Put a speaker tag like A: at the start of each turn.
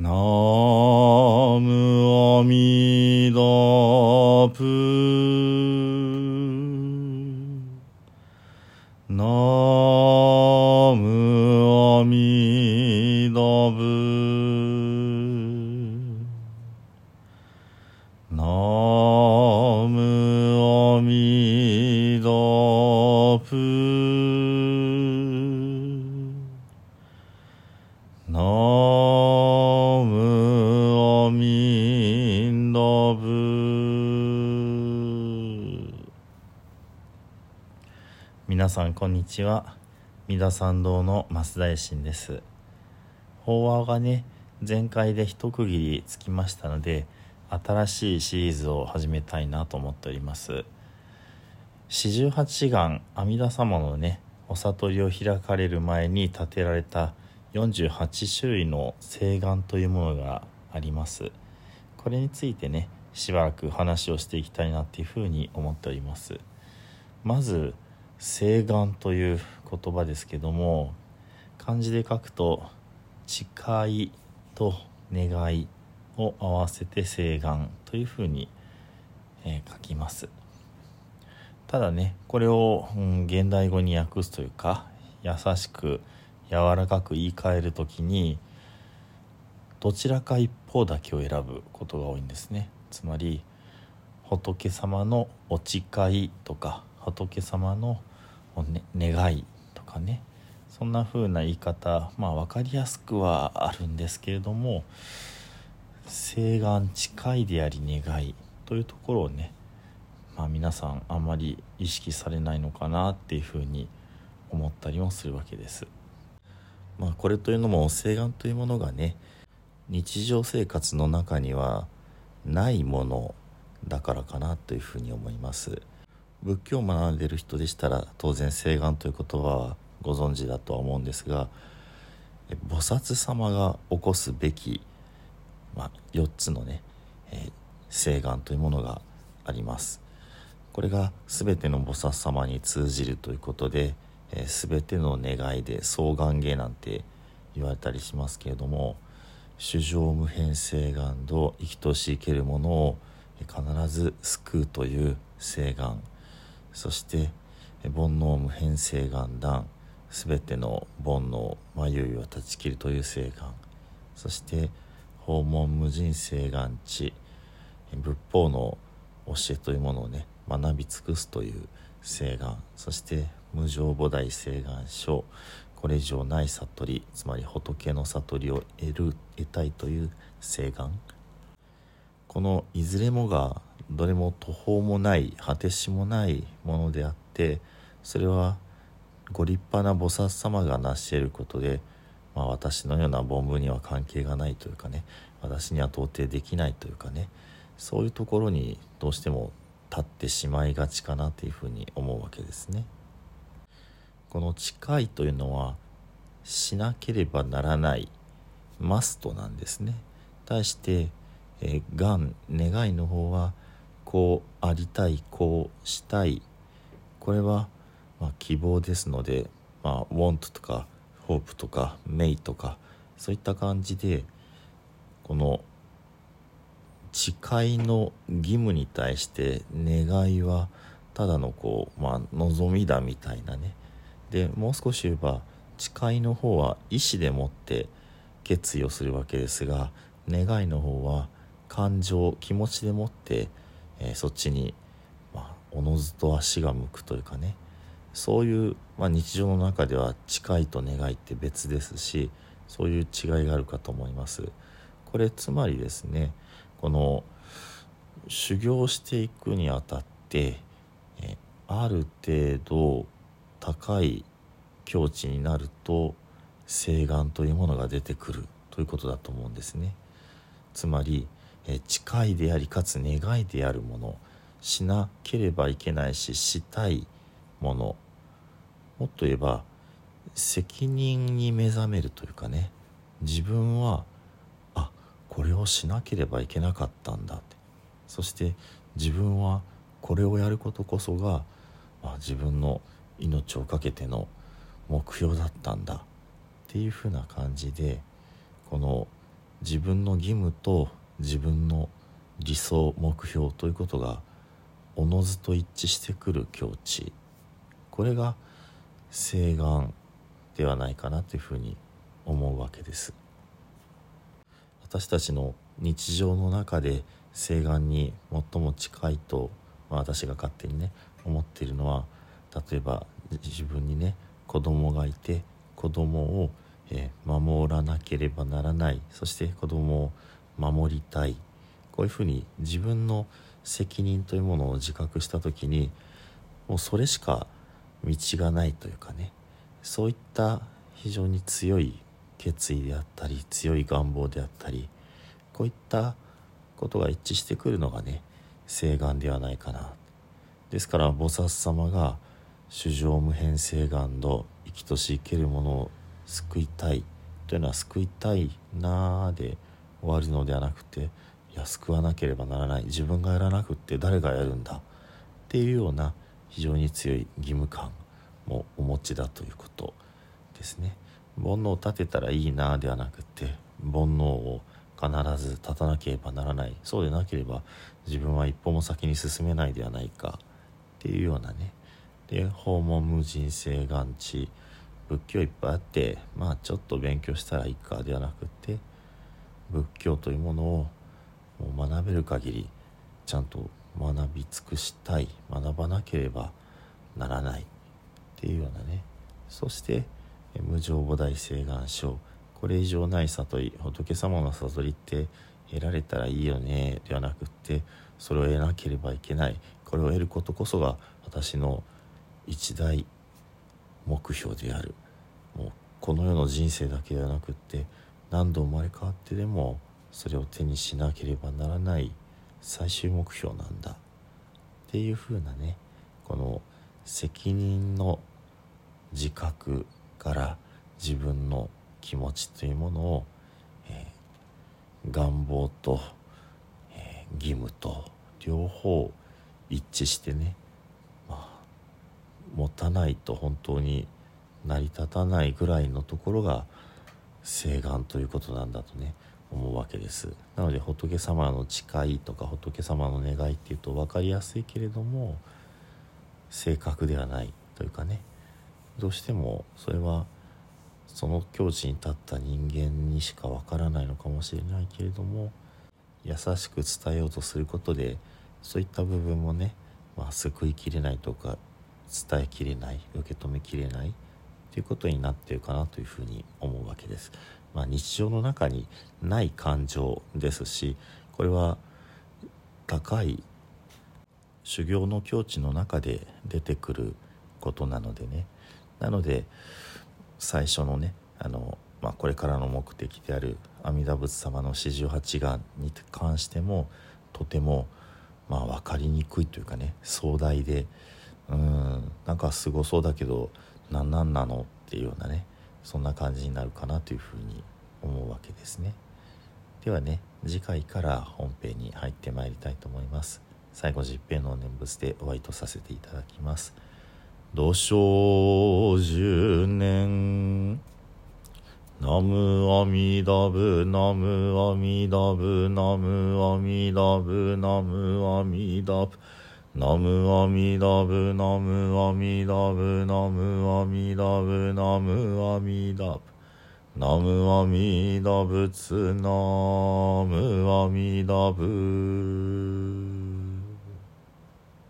A: なあ。ミダブ皆さんこんにちは。三田参道の増田衛進です。法話がね前回で一区切りつきましたので新しいシリーズを始めたいなと思っております。四十八願阿弥陀様のねお悟りを開かれる前に建てられた48種類の誓願というものがあります。これについてねしばらく話をしていきたいなっていうふうに思っております。まず誓願という言葉ですけども漢字で書くと誓いと願いを合わせて誓願というふうに、えー書きます。ただねこれを、うん現代語に訳すというか優しく柔らかく言い換える時にどちらか一方だけを選ぶことが多いんですねつまり仏様のお誓いとか仏様の、ね、願いとかねそんな風な言い方まあ分かりやすくはあるんですけれども誓願誓いであり願いというところをねまあ皆さんあんまり意識されないのかなっていう風に思ったりもするわけです。まあこれというのも誓願というものがね日常生活の中にはないものだからかなというふうに思います。仏教を学んでいる人でしたら当然誓願という言葉はご存知だとは思うんですがえ菩薩様が起こすべき、まあ、4つのね、えー誓願というものがあります。これが全ての菩薩様に通じるということで、えー全ての願いで双願芸なんて言われたりしますけれども主情無変誓願と生きとし生けるものを必ず救うという誓願。そして煩悩無変誓願断。全ての煩悩迷いを断ち切るという誓願。そして訪問無人誓願地。仏法の教えというものをね学び尽くすという誓願。そして無常菩提誓願書。これ以上ない悟りつまり仏の悟りを得る得たいという誓願このいずれもがどれも途方もない果てしもないものであってそれはご立派な菩薩様が成し得ることで、まあ、私のような凡夫には関係がないというかね私には到底できないというかねそういうところにどうしても立ってしまいがちかなというふうに思うわけですね。この誓いというのはしなければならないマストなんですね。対して、えー、願願いの方はこうありたいこうしたいこれは、まあ、希望ですので、まあ、want とか hope とか may とかそういった感じでこの誓いの義務に対して願いはただのこう、まあ、望みだみたいなねでもう少し言えば誓いの方は意思でもって決意をするわけですが願いの方は感情気持ちでもって、えーそっちに、まあ、おのずと足が向くというかねそういう、まあ、日常の中では誓いと願いって別ですしそういう違いがあるかと思います。これつまりですねこの修行していくにあたってある程度高い境地になると誓願というものが出てくるということだと思うんですね。つまりえ誓いでありかつ願いであるものしなければいけないししたいもの。もっと言えば責任に目覚めるというかね自分はあこれをしなければいけなかったんだ。ってそして自分はこれをやることこそが、まあ、自分の命を懸けての目標だったんだっていうふうな感じでこの自分の義務と自分の理想目標ということがおのずと一致してくる境地これが請願ではないかなというふうに思うわけです。私たちの日常の中で請願に最も近いと、まあ、私が勝手にね思っているのは例えば自分にね子供がいて子供を、え、守らなければならない。そして子供を守りたい。こういうふうに自分の責任というものを自覚した時にもうそれしか道がないというかねそういった非常に強い決意であったり強い願望であったりこういったことが一致してくるのがね請願ではないかな。ですから菩薩様が主情無変請願の生きとし生けるものを救いたいというのは救いたいなーで終わるのではなくていや救わなければならない。自分がやらなくって誰がやるんだ。っていうような非常に強い義務感もお持ちだということですね。煩悩を立てたらいいなではなくて煩悩を必ず立たなければならない。そうでなければ自分は一歩も先に進めないではないか。っていうようなねで訪問無人性願地仏教いっぱいあってまあちょっと勉強したらいいかではなくって仏教というものをもう学べる限りちゃんと学び尽くしたい。学ばなければならない。っていうようなね。そして無常菩提誓願書。これ以上ない悟り仏様の悟りって得られたらいいよね。ではなくってそれを得なければいけない。これを得ることこそが私の一大目標である。もうこの世の人生だけではなくって何度生まれ変わってでもそれを手にしなければならない最終目標なんだ。っていうふうなねこの責任の自覚から自分の気持ちというものを、えー、願望と、えー、義務と両方一致してね、持たないと本当に成り立たないぐらいのところが請願ということなんだとね思うわけです。なので仏様の誓いとか仏様の願いっていうと分かりやすいけれども正確ではないというかね。どうしてもそれはその境地に立った人間にしかわからないのかもしれないけれども優しく伝えようとすることでそういった部分もね、まあ、救いきれないとか伝えきれない受け止めきれないということになってるかなというふうに思うわけです。まあ、日常の中にない感情ですしこれは高い修行の境地の中で出てくることなのでねなので最初のねあの、まあ、これからの目的である阿弥陀仏様の四十八願に関してもとても、まあ、分かりにくいというかね壮大でうん。なんかすごそうだけど何なんなのっていうようなねそんな感じになるかなというふうに思うわけですね。ではね次回から本編に入ってまいりたいと思います。最後十平の念仏でお会いとさせていただきます。土生十年。ナムアミダブナムアミダブナムアミダブナムアミダブ。ナムアミダブナムアミダブナムアミダブナムアミダブナムアミダブ。ツナムアミダブ。